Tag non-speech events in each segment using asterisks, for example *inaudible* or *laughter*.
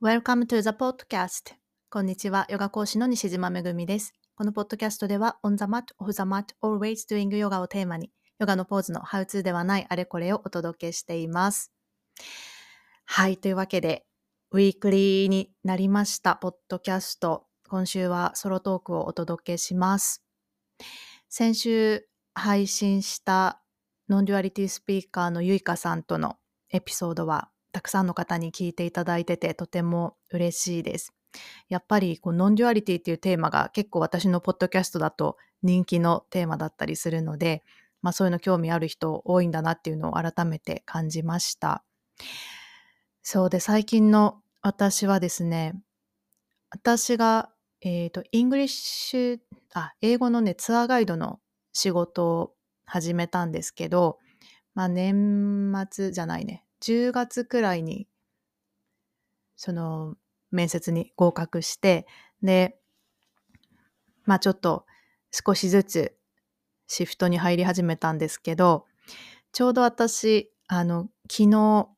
Welcome to the podcast. こんにちは、ヨガ講師の西島めぐみです。このポッドキャストでは、On the mat, off the mat, always doing yoga をテーマに、ヨガのポーズのハウツーではないあれこれをお届けしています。はい、というわけで、ウィークリーになりました、ポッドキャスト。今週はソロトークをお届けします。先週配信した nonduality speaker のゆいかさんとのエピソードはたくさんの方に聞いていただいててとても嬉しいです。やっぱりこう nonduality っていうテーマが結構私のポッドキャストだと人気のテーマだったりするので、まあそういうの興味ある人多いんだなっていうのを改めて感じました。そうで最近の私はですね、私がえっ、と、 English、あ、英語のね、ツアーガイドの仕事を始めたんですけど、まあ年末じゃないね、10月くらいに、その、面接に合格して、で、まあちょっと少しずつシフトに入り始めたんですけど、ちょうど私、あの、昨日、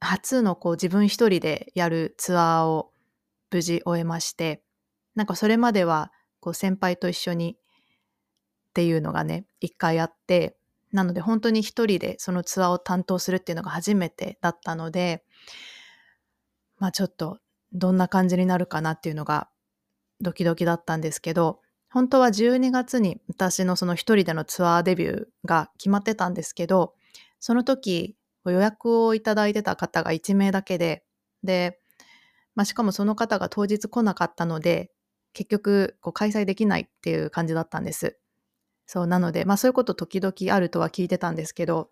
初のこう自分一人でやるツアーを無事終えまして、なんかそれまではこう先輩と一緒にっていうのがね、一回あって、なので本当に一人でそのツアーを担当するっていうのが初めてだったので、まあちょっとどんな感じになるかなっていうのがドキドキだったんですけど、本当は12月に私のその一人でのツアーデビューが決まってたんですけど、その時予約をいただいてた方が1名だけで、で、まあ、しかもその方が当日来なかったので、結局こう開催できないっていう感じだったんです。そう、なので、まあそういうこと時々あるとは聞いてたんですけど、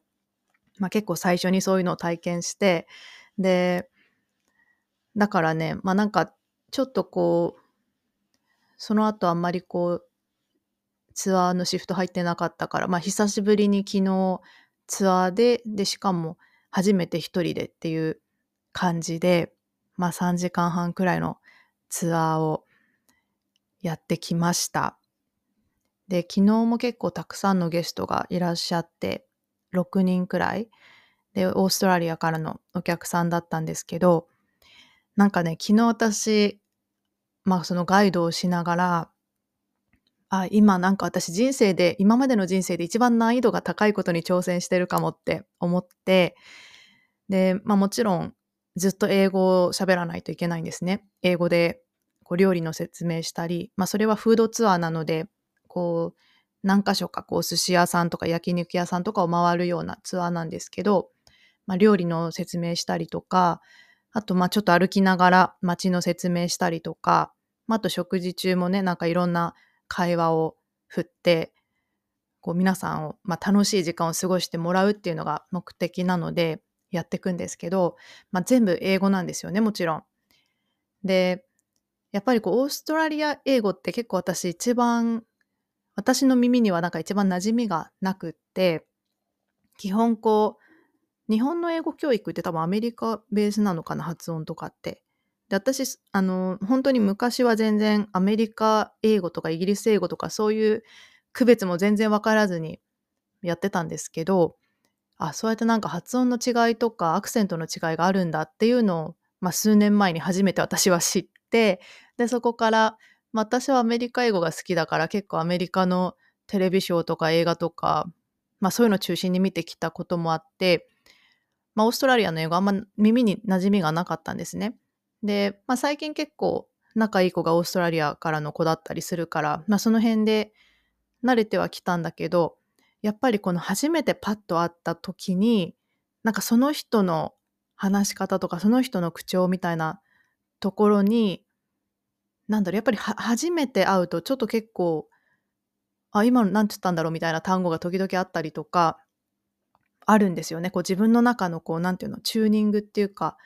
まあ結構最初にそういうのを体験して、で、だからね、まあなんかちょっとこう、その後あんまりこう、ツアーのシフト入ってなかったから、まあ久しぶりに昨日ツアーで、で、しかも初めて一人でっていう感じで、まあ3時間半くらいのツアーをやってきました。で、昨日も結構たくさんのゲストがいらっしゃって、6人くらい。で、オーストラリアからのお客さんだったんですけど、なんかね、昨日私、まあそのガイドをしながら、あ、今なんか私人生で、今までの人生で一番難易度が高いことに挑戦してるかもって思って、で、まあもちろんずっと英語を喋らないといけないんですね。英語でこう料理の説明したり、まあそれはフードツアーなので、こう何箇所かこう寿司屋さんとか焼肉屋さんとかを回るようなツアーなんですけど、まあ料理の説明したりとか、あとまあちょっと歩きながら街の説明したりとか、まああと食事中もね、なんかいろんな会話を振って、こう皆さんを、まあ、楽しい時間を過ごしてもらうっていうのが目的なのでやっていくんですけど、まあ、全部英語なんですよねもちろん。でやっぱりこうオーストラリア英語って結構私一番私の耳にはなんか一番馴染みがなくって基本こう日本の英語教育って多分アメリカベースなのかな発音とかって。で私あの本当に昔は全然アメリカ英語とかイギリス英語とかそういう区別も全然分からずにやってたんですけどあそうやってなんか発音の違いとかアクセントの違いがあるんだっていうのを、まあ、数年前に初めて私は知ってでそこから、まあ、私はアメリカ英語が好きだから結構アメリカのテレビショーとか映画とか、まあ、そういうのを中心に見てきたこともあって、まあ、オーストラリアの英語あんま耳に馴染みがなかったんですね。で、まあ、最近結構仲いい子がオーストラリアからの子だったりするから、まあ、その辺で慣れてはきたんだけどやっぱりこの初めてパッと会った時になんかその人の話し方とかその人の口調みたいなところになんだろうやっぱり初めて会うとちょっと結構あ今の何て言ったんだろうみたいな単語が時々あったりとかあるんですよね。こう自分の中のこうなんていうのチューニングっていうか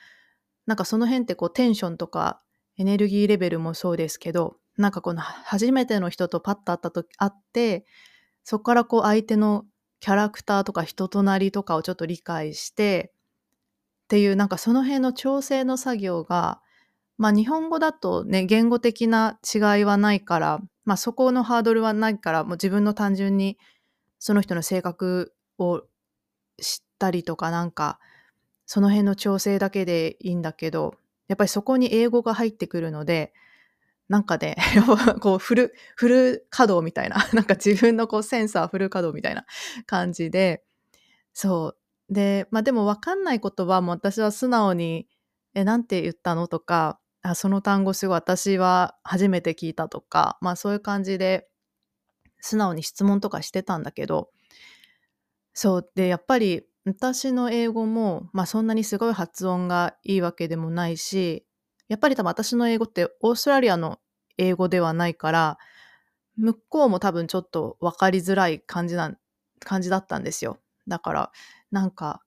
なんかその辺ってこうテンションとかエネルギーレベルもそうですけどなんかこの初めての人とパッと会った時会ってそこからこう相手のキャラクターとか人となりとかをちょっと理解してっていうなんかその辺の調整の作業がまあ日本語だとね言語的な違いはないからまあそこのハードルはないからもう自分の単純にその人の性格を知ったりとかなんかその辺の調整だけでいいんだけどやっぱりそこに英語が入ってくるので、なんかね、*laughs* こうフル、フル稼働みたいな、*laughs* なんか自分のこうセンサーフル稼働みたいな感じで、そう。で、まあでもわかんない言葉も私は素直に、え、なんて言ったの？とか、あ、その単語すごい私は初めて聞いたとか、まあそういう感じで素直に質問とかしてたんだけど、そう。で、やっぱり私の英語も、まあそんなにすごい発音がいいわけでもないし、やっぱり多分私の英語ってオーストラリアの英語ではないから、向こうも多分ちょっと分かりづらい感じな感じだったんですよ。だから、なんか、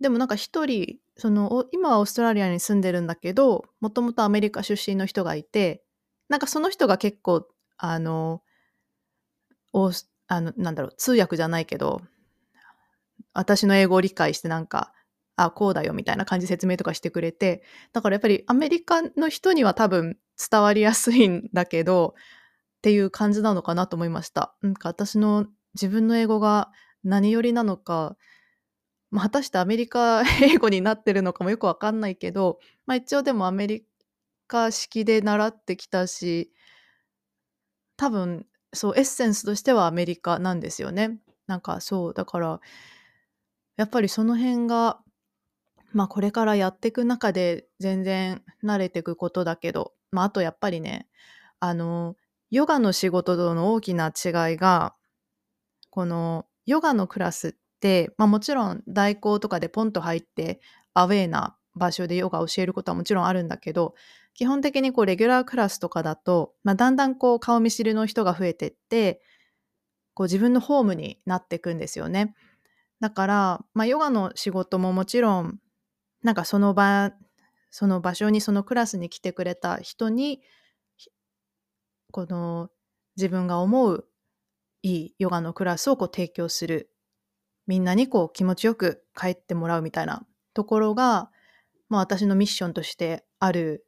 でもなんか一人、その、今はオーストラリアに住んでるんだけど、もともとアメリカ出身の人がいて、なんかその人が結構、あの、おあの、なんだろう、通訳じゃないけど、私の英語を理解してなんか、あ、こうだよみたいな感じ説明とかしてくれて、だからやっぱりアメリカの人には多分伝わりやすいんだけど、っていう感じなのかなと思いました。なんか私の自分の英語が何よりなのか、まあ、果たしてアメリカ *laughs* 英語になってるのかもよくわかんないけど、まあ、一応でもアメリカ式で習ってきたし、多分そうエッセンスとしてはアメリカなんですよね。なんかそうだからやっぱりその辺がまあこれからやっていく中で全然慣れていくことだけど、まああとやっぱりね、あの、ヨガの仕事との大きな違いが、このヨガのクラスって、まあもちろん代行とかでポンと入ってアウェーな場所でヨガを教えることはもちろんあるんだけど、基本的にこうレギュラークラスとかだと、まあ、だんだんこう顔見知りの人が増えてって、こう自分のホームになっていくんですよね。だから、まあ、ヨガの仕事ももちろんなんかその場その場所にそのクラスに来てくれた人にこの自分が思ういいヨガのクラスをこう提供するみんなにこう気持ちよく帰ってもらうみたいなところが、まあ、私のミッションとしてある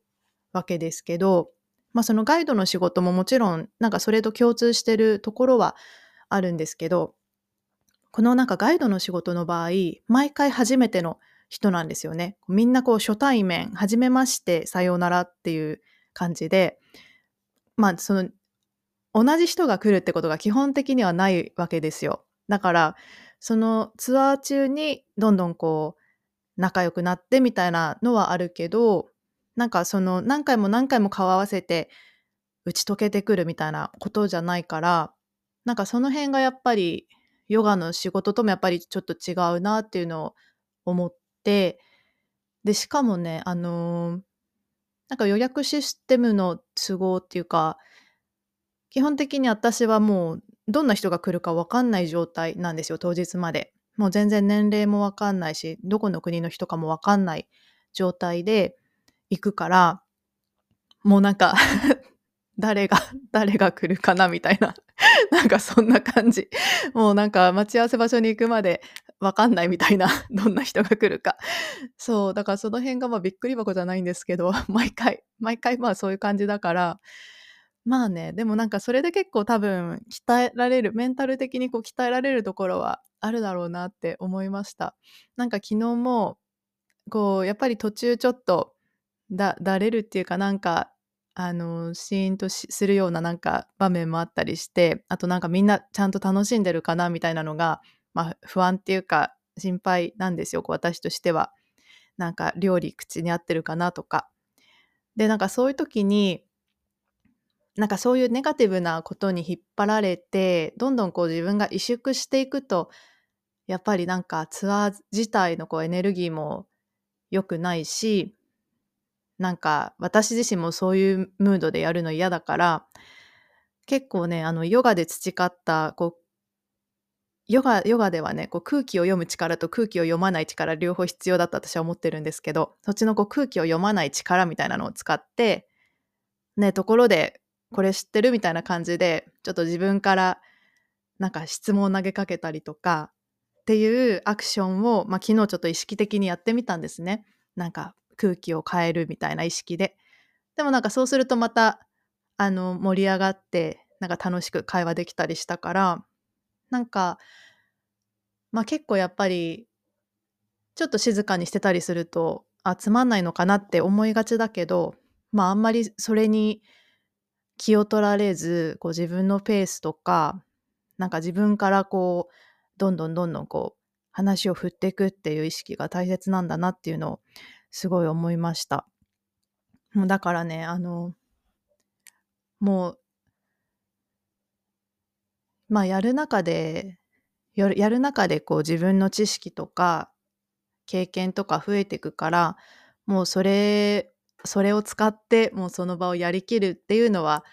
わけですけど、まあ、そのガイドの仕事ももちろんなんかそれと共通してるところはあるんですけどこのなんかガイドの仕事の場合毎回初めての人なんですよね。みんなこう初対面、はじめまして、さようならっていう感じで、まあその同じ人が来るってことが基本的にはないわけですよ。だからそのツアー中にどんどんこう仲良くなってみたいなのはあるけどなんかその何回も何回も顔合わせて打ち解けてくるみたいなことじゃないからなんかその辺がやっぱりヨガの仕事ともやっぱりちょっと違うなっていうのを思って、で、しかもね、あのー、なんか予約システムの都合っていうか、基本的に私はもうどんな人が来るか分かんない状態なんですよ、当日まで。もう全然年齢も分かんないし、どこの国の人かも分かんない状態で行くから、もうなんか *laughs* 誰が、誰が来るかなみたいな。*laughs* なんかそんな感じ。もうなんか待ち合わせ場所に行くまでわかんないみたいな。*laughs* どんな人が来るか。そう。だからその辺がまあびっくり箱じゃないんですけど、毎回、毎回まあそういう感じだから、まあね、でもなんかそれで結構多分鍛えられる、メンタル的にこう鍛えられるところはあるだろうなって思いました。なんか昨日も、こう、やっぱり途中ちょっとだ、だれるっていうかなんかあの、シーンとするようななんか場面もあったりして、あとなんかみんなちゃんと楽しんでるかなみたいなのが、まあ不安っていうか心配なんですよ、私としては。なんか料理口に合ってるかなとか。で、なんかそういう時に、なんかそういうネガティブなことに引っ張られて、どんどんこう自分が萎縮していくと、やっぱりなんかツアー自体のこうエネルギーも良くないし、なんか私自身もそういうムードでやるの嫌だから結構ねあのヨガで培ったこうヨガヨガではねこう空気を読む力と空気を読まない力両方必要だと私は思ってるんですけどそっちのこう空気を読まない力みたいなのを使ってねところでこれ知ってる？みたいな感じでちょっと自分からなんか質問を投げかけたりとかっていうアクションを、まあ、昨日ちょっと意識的にやってみたんですね。なんか空気を変えるみたいな意識で。でもなんかそうするとまたあの盛り上がってなんか楽しく会話できたりしたからなんかまあ結構やっぱりちょっと静かにしてたりするとあ、つまんないのかなって思いがちだけど、まああんまりそれに気を取られず、こう自分のペースとか、なんか自分からこう、どんどんどんどんこう、話を振っていくっていう意識が大切なんだなっていうのをすごい思いました。もうだからね、あの、もう、まあやる中で、やるやる中でこう自分の知識とか経験とか増えていくから、もうそれ、それを使ってもうその場をやりきるっていうのは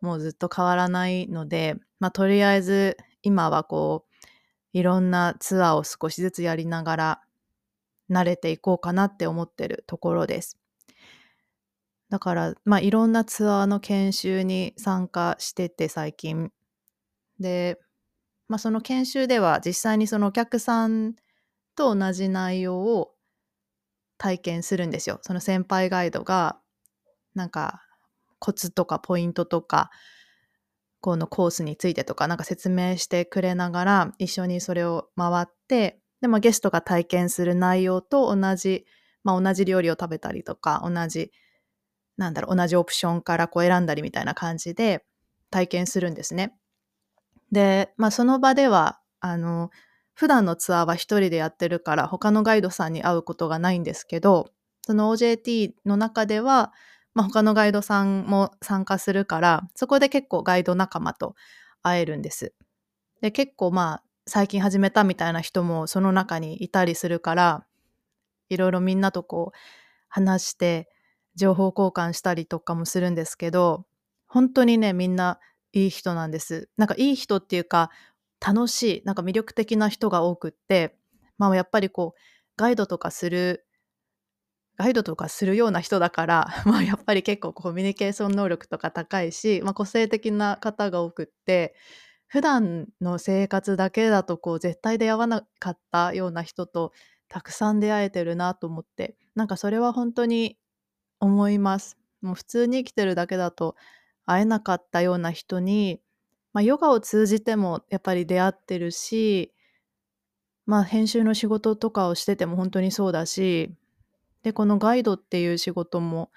もうずっと変わらないので、まあとりあえず今はこういろんなツアーを少しずつやりながら慣れていこうかなって思ってるところです。だから、まあ、いろんなツアーの研修に参加してて最近。で、まあ、その研修では実際にそのお客さんと同じ内容を体験するんですよ。その先輩ガイドがなんかコツとかポイントとかこのコースについてとかなんか説明してくれながら一緒にそれを回ってでもゲストが体験する内容と同じ、まあ、同じ料理を食べたりとか同じなんだろう同じオプションからこう選んだりみたいな感じで体験するんですね。で、まあ、その場ではあの普段のツアーは一人でやってるから他のガイドさんに会うことがないんですけどその OJT の中ではまあ、他のガイドさんも参加するからそこで結構ガイド仲間と会えるんです。で結構まあ最近始めたみたいな人もその中にいたりするからいろいろみんなとこう話して情報交換したりとかもするんですけど本当にねみんないい人なんです。なんかいい人っていうか楽しいなんか魅力的な人が多くってまあやっぱりこうガイドとかするガイドとかするような人だから、*laughs* まあ、やっぱり結構コミュニケーション能力とか高いし、まあ、個性的な方が多くって普段の生活だけだとこう絶対出会わなかったような人とたくさん出会えてるなと思ってなんかそれは本当に思います。もう普通に生きてるだけだと会えなかったような人に、まあ、ヨガを通じてもやっぱり出会ってるし、まあ、編集の仕事とかをしてても本当にそうだしで、このガイドっていう仕事も、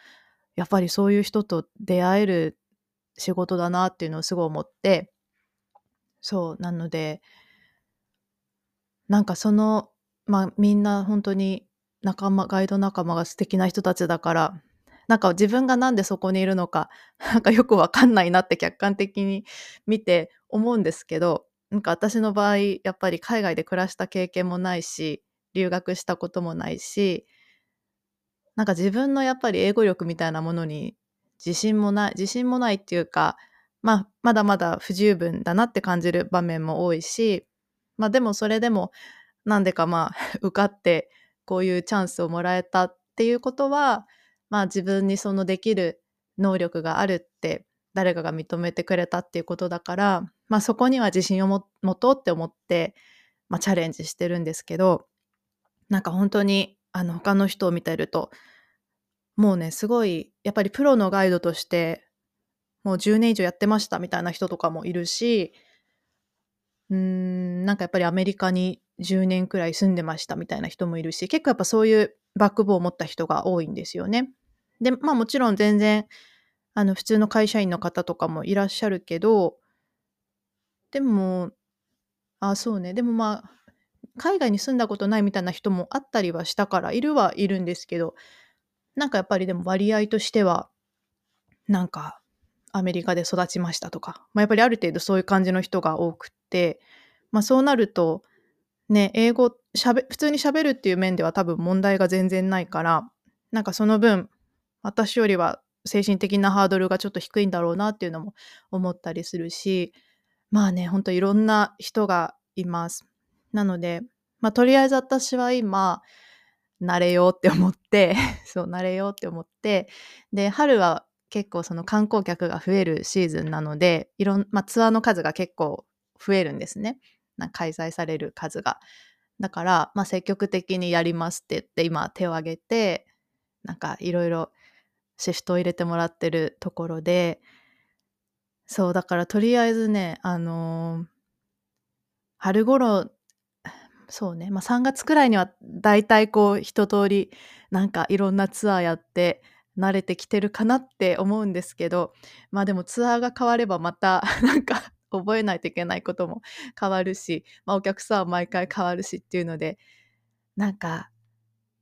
やっぱりそういう人と出会える仕事だなっていうのをすごい思って、そう、なので、なんかその、まあみんな本当に仲間、ガイド仲間が素敵な人たちだから、なんか自分がなんでそこにいるのか、*laughs* なんかよくわかんないなって客観的に *laughs* 見て思うんですけど、なんか私の場合、やっぱり海外で暮らした経験もないし、留学したこともないし、なんか自分のやっぱり英語力みたいなものに自信もない、自信もないっていうか、まあ、まだまだ不十分だなって感じる場面も多いし、まあでもそれでも、なんでかまあ、*laughs* 受かってこういうチャンスをもらえたっていうことは、まあ自分にそのできる能力があるって誰かが認めてくれたっていうことだから、まあそこには自信を持とうって思って、まあチャレンジしてるんですけど、なんか本当にあの他の人を見てるともうねすごいやっぱりプロのガイドとしてもう10年以上やってましたみたいな人とかもいるしうーんなんかやっぱりアメリカに10年くらい住んでましたみたいな人もいるし結構やっぱそういうバックボーンを持った人が多いんですよね。でまあもちろん全然あの普通の会社員の方とかもいらっしゃるけどでもあそうね。でもまあ海外に住んだことないみたいな人もあったりはしたからいるはいるんですけどなんかやっぱりでも割合としてはなんかアメリカで育ちましたとか、まあ、やっぱりある程度そういう感じの人が多くって、まあ、そうなるとね英語しゃべ普通にしゃべるっていう面では多分問題が全然ないからなんかその分私よりは精神的なハードルがちょっと低いんだろうなっていうのも思ったりするしまあねほんといろんな人がいます。なので、まあ、とりあえず私は今、慣れようって思って、*laughs* そう、慣れようって思って、で、春は結構その観光客が増えるシーズンなので、いろん、まあ、ツアーの数が結構増えるんですね。な開催される数が。だから、まあ、積極的にやりますって言って今手を挙げてなんかいろいろシフトを入れてもらってるところでそうだからとりあえずねあのー、春頃そうね、まあ、3月くらいには大体こう一通りなんかいろんなツアーやって慣れてきてるかなって思うんですけどまあでもツアーが変わればまた *laughs* なんか覚えないといけないことも変わるし、まあ、お客さんは毎回変わるしっていうのでなんか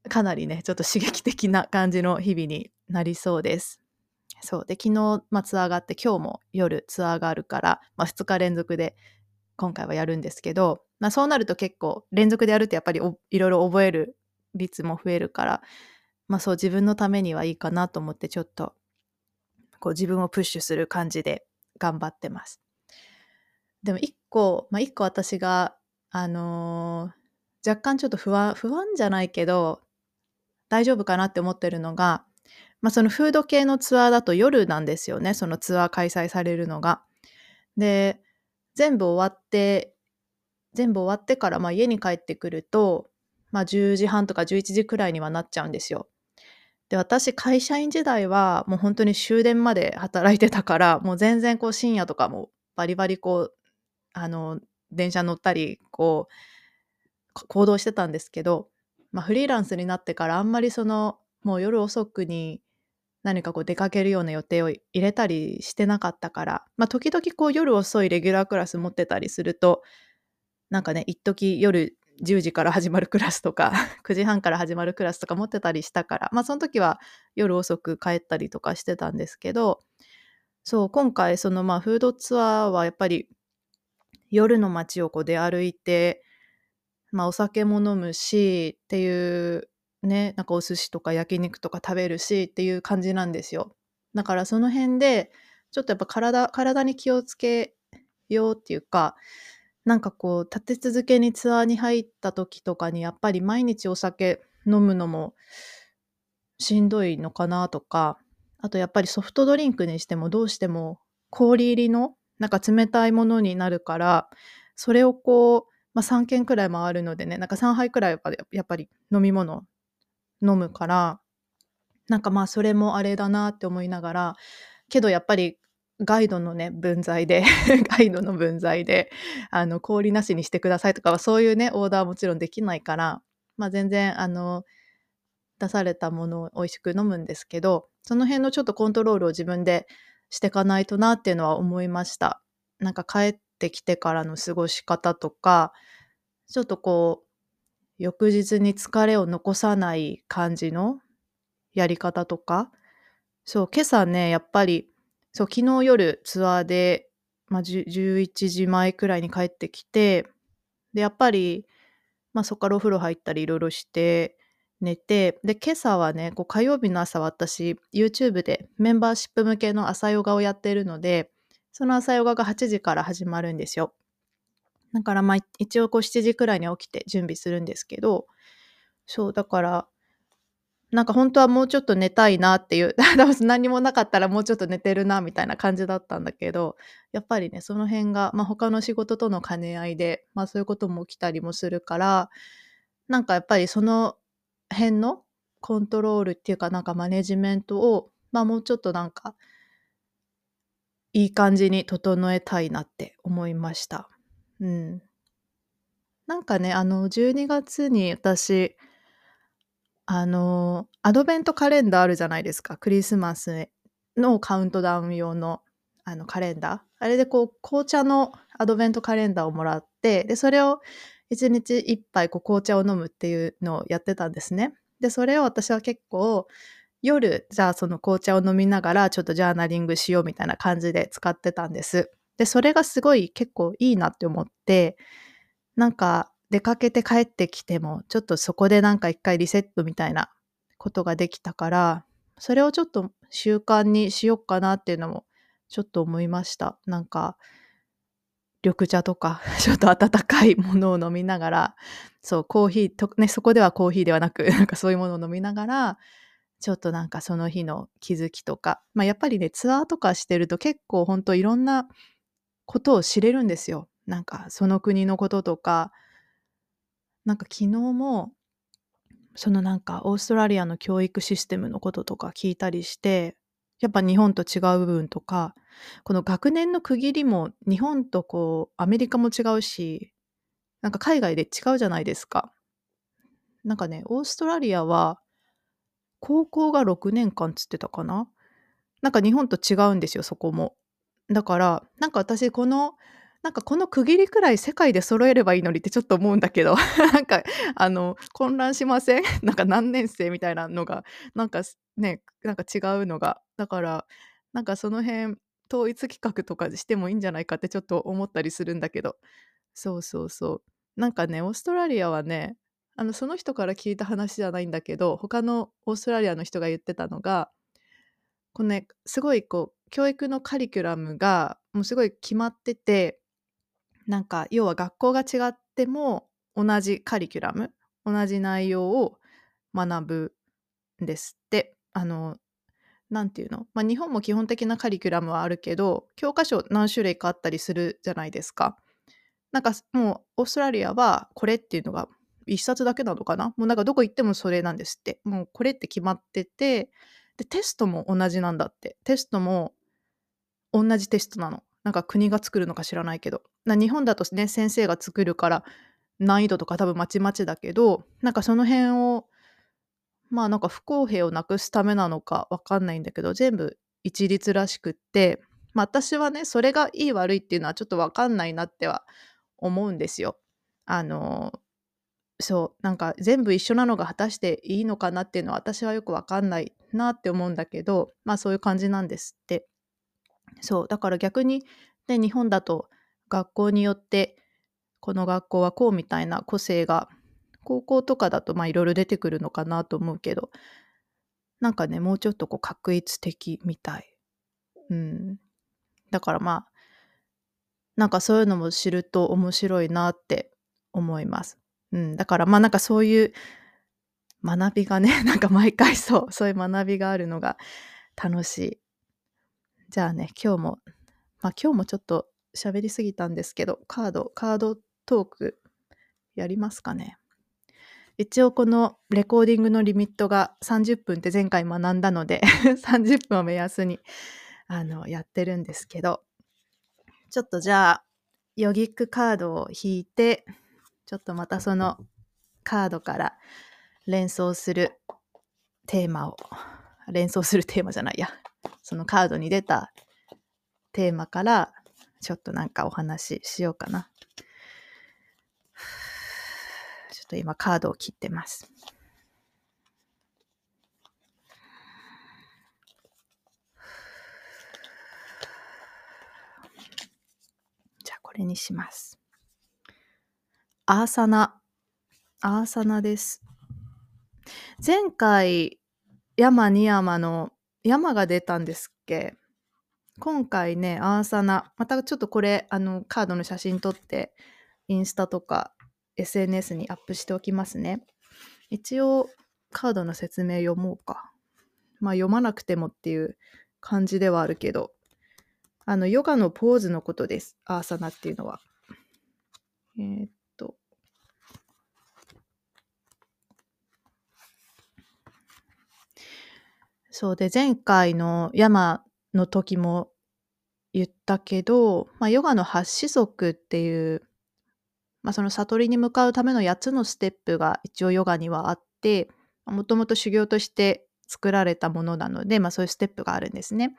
かなりねちょっと刺激的な感じの日々になりそうです。そうで昨日、まあ、ツアーがあって今日も夜ツアーがあるから、まあ、2日連続で今回はやるんですけど、まあ、そうなると結構連続でやるとやっぱりいろいろ覚える率も増えるから、まあ、そう自分のためにはいいかなと思ってちょっとこう自分をプッシュする感じで頑張ってます。でも一個、まあ、一個私が、あのー、若干ちょっと不安、不安じゃないけど、大丈夫かなって思ってるのが、まあ、そのフード系のツアーだと夜なんですよね、そのツアー開催されるのが。で、全部終わって、全部終わってからまあ家に帰ってくると、まあ、10時半とか11時くらいにはなっちゃうんですよ。で私会社員時代はもう本当に終電まで働いてたからもう全然こう深夜とかもバリバリこうあの電車乗ったりこう行動してたんですけど、まあ、フリーランスになってからあんまりそのもう夜遅くに何かこう出かけるような予定を入れたりしてなかったから、まあ、時々こう夜遅いレギュラークラス持ってたりするとなんかね一時夜10時から始まるクラスとか *laughs* 9時半から始まるクラスとか持ってたりしたからまあその時は夜遅く帰ったりとかしてたんですけどそう今回そのまあフードツアーはやっぱり夜の街をこう出歩いて、まあ、お酒も飲むしっていうねなんかお寿司とか焼肉とか食べるしっていう感じなんですよ。だからその辺でちょっとやっぱ体体に気をつけようっていうかなんかこう立て続けにツアーに入った時とかにやっぱり毎日お酒飲むのもしんどいのかなとかあとやっぱりソフトドリンクにしてもどうしても氷入りのなんか冷たいものになるからそれをこう、まあ、3軒くらい回るのでねなんか3杯くらいはやっぱり飲み物飲むからなんかまあそれもあれだなって思いながらけどやっぱりガイドのね分際で *laughs* ガイドの分際であの氷なしにしてくださいとかはそういうねオーダーはもちろんできないから、まあ、全然あの出されたものを美味しく飲むんですけどその辺のちょっとコントロールを自分でしていかないとなっていうのは思いました。なんか帰ってきてからの過ごし方とか、ちょっとこう、翌日に疲れを残さない感じのやり方とか、そう、今朝ね、やっぱり、そう、昨日夜ツアーで、まあ、11時前くらいに帰ってきて、で、やっぱり、まあ、そこからお風呂入ったりいろいろして、寝て、で、今朝はね、こう火曜日の朝私、YouTube でメンバーシップ向けの朝ヨガをやってるので、その朝ヨガが8時から始まるんですよ。だからまあ一応こう7時くらいに起きて準備するんですけど、そう、だから、なんか本当はもうちょっと寝たいなっていう、*laughs* 何もなかったらもうちょっと寝てるなみたいな感じだったんだけど、やっぱりね、その辺が、まあ他の仕事との兼ね合いで、まあそういうことも起きたりもするから、なんかやっぱりその辺のコントロールっていうかなんかマネジメントを、まあもうちょっとなんかいい感じに整えたいなって思いました。うん。なんかね、あの12月に私、あの、アドベントカレンダーあるじゃないですか。クリスマスのカウントダウン用のあのカレンダー。あれでこう紅茶のアドベントカレンダーをもらって、で、それを1日1杯こう紅茶を飲むっていうのをやってたんですね。で、それを私は結構夜、じゃあその紅茶を飲みながらちょっとジャーナリングしようみたいな感じで使ってたんです。で、それがすごい結構いいなって思って、なんか出かけて帰ってきても、ちょっとそこでなんか一回リセットみたいなことができたから、それをちょっと習慣にしようかなっていうのもちょっと思いました。なんか、緑茶とか、*laughs* ちょっと温かいものを飲みながら、そう、コーヒーと、ね、そこではコーヒーではなく、なんかそういうものを飲みながら、ちょっとなんかその日の気づきとか、まあやっぱりね、ツアーとかしてると結構ほんといろんなことを知れるんですよ。なんかその国のこととか、なんか昨日も、そのなんかオーストラリアの教育システムのこととか聞いたりして、やっぱ日本と違う部分とか、この学年の区切りも日本とこうアメリカも違うし、なんか海外で違うじゃないですか。なんかね、オーストラリアは高校が6年間つってたかな？なんか日本と違うんですよそこも。だからなんか私このなんかこの区切りくらい世界で揃えればいいのにってちょっと思うんだけど。*laughs* なんかあの混乱しません？*laughs* なんか何年生みたいなのがなんかねなんか違うのが。だからなんかその辺統一企画とかしてもいいんじゃないかってちょっと思ったりするんだけど。そうそうそう。なんかねオーストラリアはねあのその人から聞いた話じゃないんだけど他のオーストラリアの人が言ってたのがこのねすごいこう教育のカリキュラムがもうすごい決まっててなんか要は学校が違っても同じカリキュラム同じ内容を学ぶんですってあの何て言うの、まあ、日本も基本的なカリキュラムはあるけど教科書何種類かあったりするじゃないですか。なんかもうオーストラリアはこれっていうのが1冊だけなのかな？もうなんかどこ行ってもそれなんですって。もうこれって決まっててでテストも同じなんだって。テストも同じテストなの。なんか国が作るのか知らないけど。日本だとね先生が作るから難易度とか多分まちまちだけどなんかその辺をまあなんか不公平をなくすためなのかわかんないんだけど全部一律らしくって、まあ、私はねそれがいい悪いっていうのはちょっとわかんないなっては思うんですよ。あのそうなんか全部一緒なのが果たしていいのかなっていうのは私はよくわかんないなって思うんだけどまあそういう感じなんですって。そうだから逆に、ね、日本だと学校によってこの学校はこうみたいな個性が高校とかだとまあいろいろ出てくるのかなと思うけどなんかねもうちょっとこう確一的みたい。うん。だからまあなんかそういうのも知ると面白いなって思います。うん。だからまあなんかそういう学びがね *laughs* なんか毎回そうそういう学びがあるのが楽しい。じゃあね今日もまあ今日もちょっと喋りすぎたんですけどカードカードトークやりますかね。一応このレコーディングのリミットが30分って前回学んだので *laughs* 30分を目安にあのやってるんですけどちょっとじゃあヨギックカードを引いてちょっとまたそのカードから連想するテーマを連想するテーマじゃないやそのカードに出たテーマからちょっとなんかお話ししようかな。ちょっと今カードを切ってます。じゃあこれにします。アーサナ。アーサナです。前回山に山の山が出たんですっけ？今回ね、アーサナ。またちょっとこれ、あの、カードの写真撮って、インスタとか SNS にアップしておきますね。一応カードの説明読もうか。まあ読まなくてもっていう感じではあるけど、あのヨガのポーズのことです。アーサナっていうのは。えー、と。そうで前回の山の時も言ったけど、まあ、ヨガの8子則っていうまあ、その悟りに向かうための8つのステップが一応ヨガにはあってもともと修行として作られたものなので、まあ、そういうステップがあるんですね。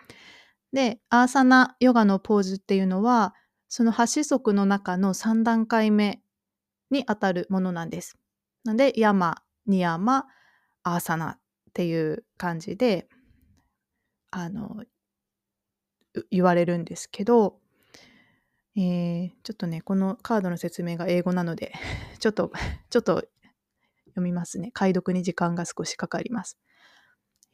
でアーサナヨガのポーズっていうのはその8子則の中の3段階目にあたるものなんです。なのでヤマニヤマアーサナっっていう感じであの言われるんですけどえー、ちょっとね、このカードの説明が英語なので、*laughs* ちょっと、*laughs* ちょっと読みますね。解読に時間が少しかかります。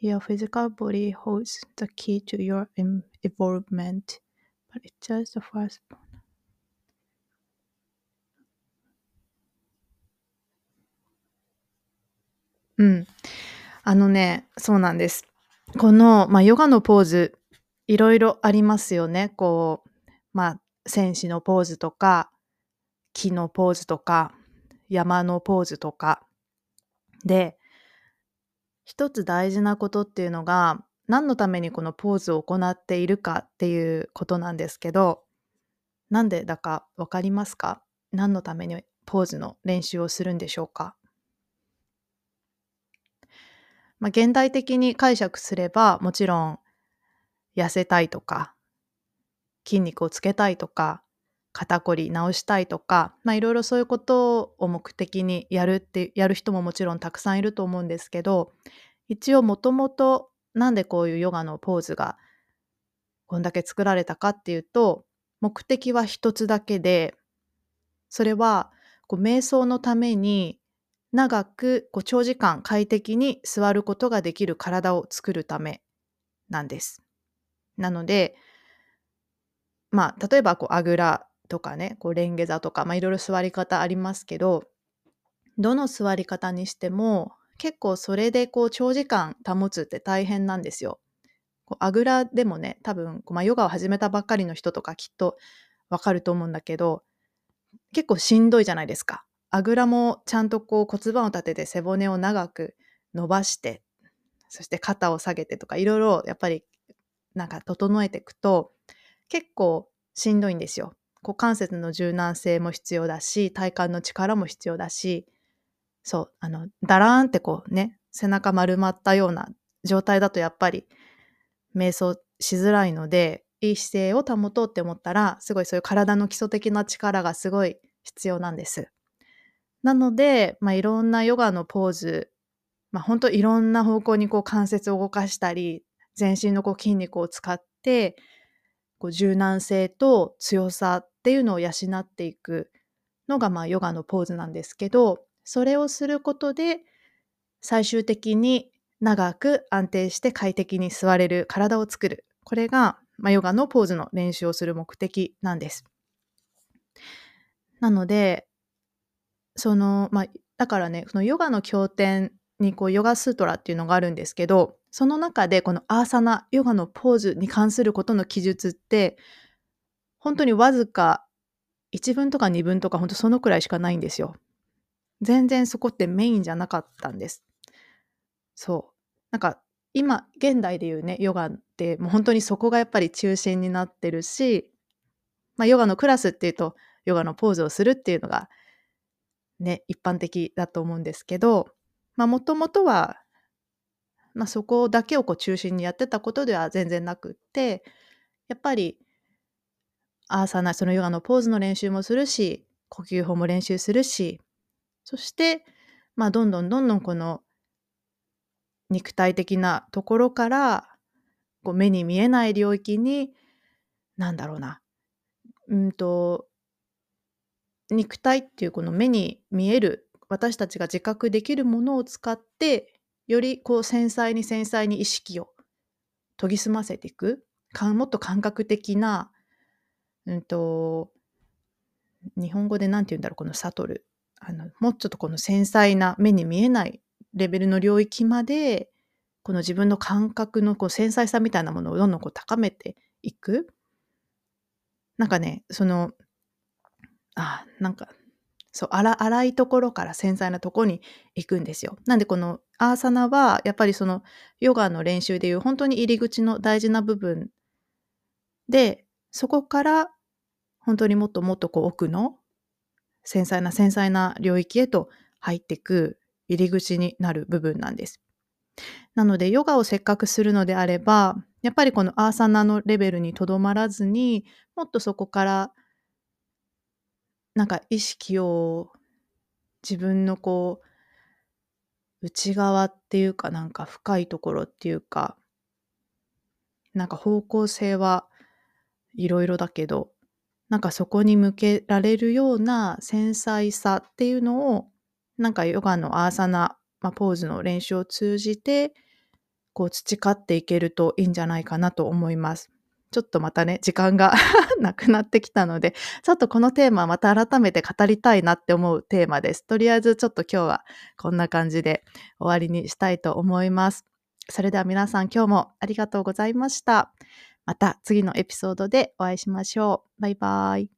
Your physical body holds the key to your involvement, but it's just the first one. うん。あのね、そうなんです。この、まあ、ヨガのポーズ、いろいろありますよね。こう、まあ、戦士のポーズとか木のポーズとか山のポーズとかで一つ大事なことっていうのが何のためにこのポーズを行っているかっていうことなんですけどなんでだか分かりますか？何のためにポーズの練習をするんでしょうか？まあ、現代的に解釈すればもちろん痩せたいとか筋肉をつけたいとか肩こり治したいとか、まあ、いろいろそういうことを目的にやるってやる人ももちろんたくさんいると思うんですけど一応もともとなんでこういうヨガのポーズがこんだけ作られたかっていうと目的は一つだけでそれはこう瞑想のために長くこう長時間快適に座ることができる体を作るためなんです。なのでまあ例えばこうあぐらとかねこうレンゲ座とか、まあ、いろいろ座り方ありますけどどの座り方にしても結構それでこう長時間保つって大変なんですよ。こうあぐらでもね多分こう、まあ、ヨガを始めたばっかりの人とかきっとわかると思うんだけど結構しんどいじゃないですか。あぐらもちゃんとこう骨盤を立てて背骨を長く伸ばしてそして肩を下げてとかいろいろやっぱりなんか整えていくと結構しんどいんですよ。股関節の柔軟性も必要だし体幹の力も必要だしそうあのだらーんってこうね背中丸まったような状態だとやっぱり瞑想しづらいのでいい姿勢を保とうって思ったらすごいそういう体の基礎的な力がすごい必要なんです。なので、まあ、いろんなヨガのポーズ、まあ、本当いろんな方向にこう関節を動かしたり全身のこう筋肉を使ってこう柔軟性と強さっていうのを養っていくのがまあヨガのポーズなんですけどそれをすることで最終的に長く安定して快適に座れる体を作るこれが、まあ、ヨガのポーズの練習をする目的なんです。なのでそのまあだからねそのヨガの経典にこうヨガスートラっていうのがあるんですけどその中でこのアーサナヨガのポーズに関することの記述って本当にわずか1分とか2分とか本当そのくらいしかないんですよ。全然そこってメインじゃなかったんです。そう。なんか今現代でいうねヨガってもう本当にそこがやっぱり中心になってるし、まあ、ヨガのクラスっていうとヨガのポーズをするっていうのがね一般的だと思うんですけどもともとはまあ、そこだけをこう中心にやってたことでは全然なくってやっぱりアーサーナそのヨガのポーズの練習もするし呼吸法も練習するしそして、まあ、どんどんどんどんこの肉体的なところからこう目に見えない領域に何だろうなうんと肉体っていうこの目に見える私たちが自覚できるものを使ってよりこう繊細に繊細に意識を研ぎ澄ませていくもっと感覚的な、うんと、日本語で何て言うんだろうこの悟るあのもうちょっとこの繊細な目に見えないレベルの領域までこの自分の感覚のこう繊細さみたいなものをどんどんこう高めていく。なんかねそのあなんかそう荒いところから繊細なとこに行くんですよ。なんでこのアーサナはやっぱりそのヨガの練習でいう本当に入り口の大事な部分でそこから本当にもっともっとこう奥の繊細な繊細な領域へと入っていく入り口になる部分なんです。なのでヨガをせっかくするのであればやっぱりこのアーサナのレベルにとどまらずにもっとそこからなんか意識を自分のこう内側っていうかなんか深いところっていうかなんか方向性はいろいろだけどなんかそこに向けられるような繊細さっていうのをなんかヨガのアーサナ、まあ、ポーズの練習を通じてこう培っていけるといいんじゃないかなと思います。ちょっとまたね、時間が *laughs* なくなってきたので、ちょっとこのテーマまた改めて語りたいなって思うテーマです。とりあえずちょっと今日はこんな感じで終わりにしたいと思います。それでは皆さん今日もありがとうございました。また次のエピソードでお会いしましょう。バイバイ。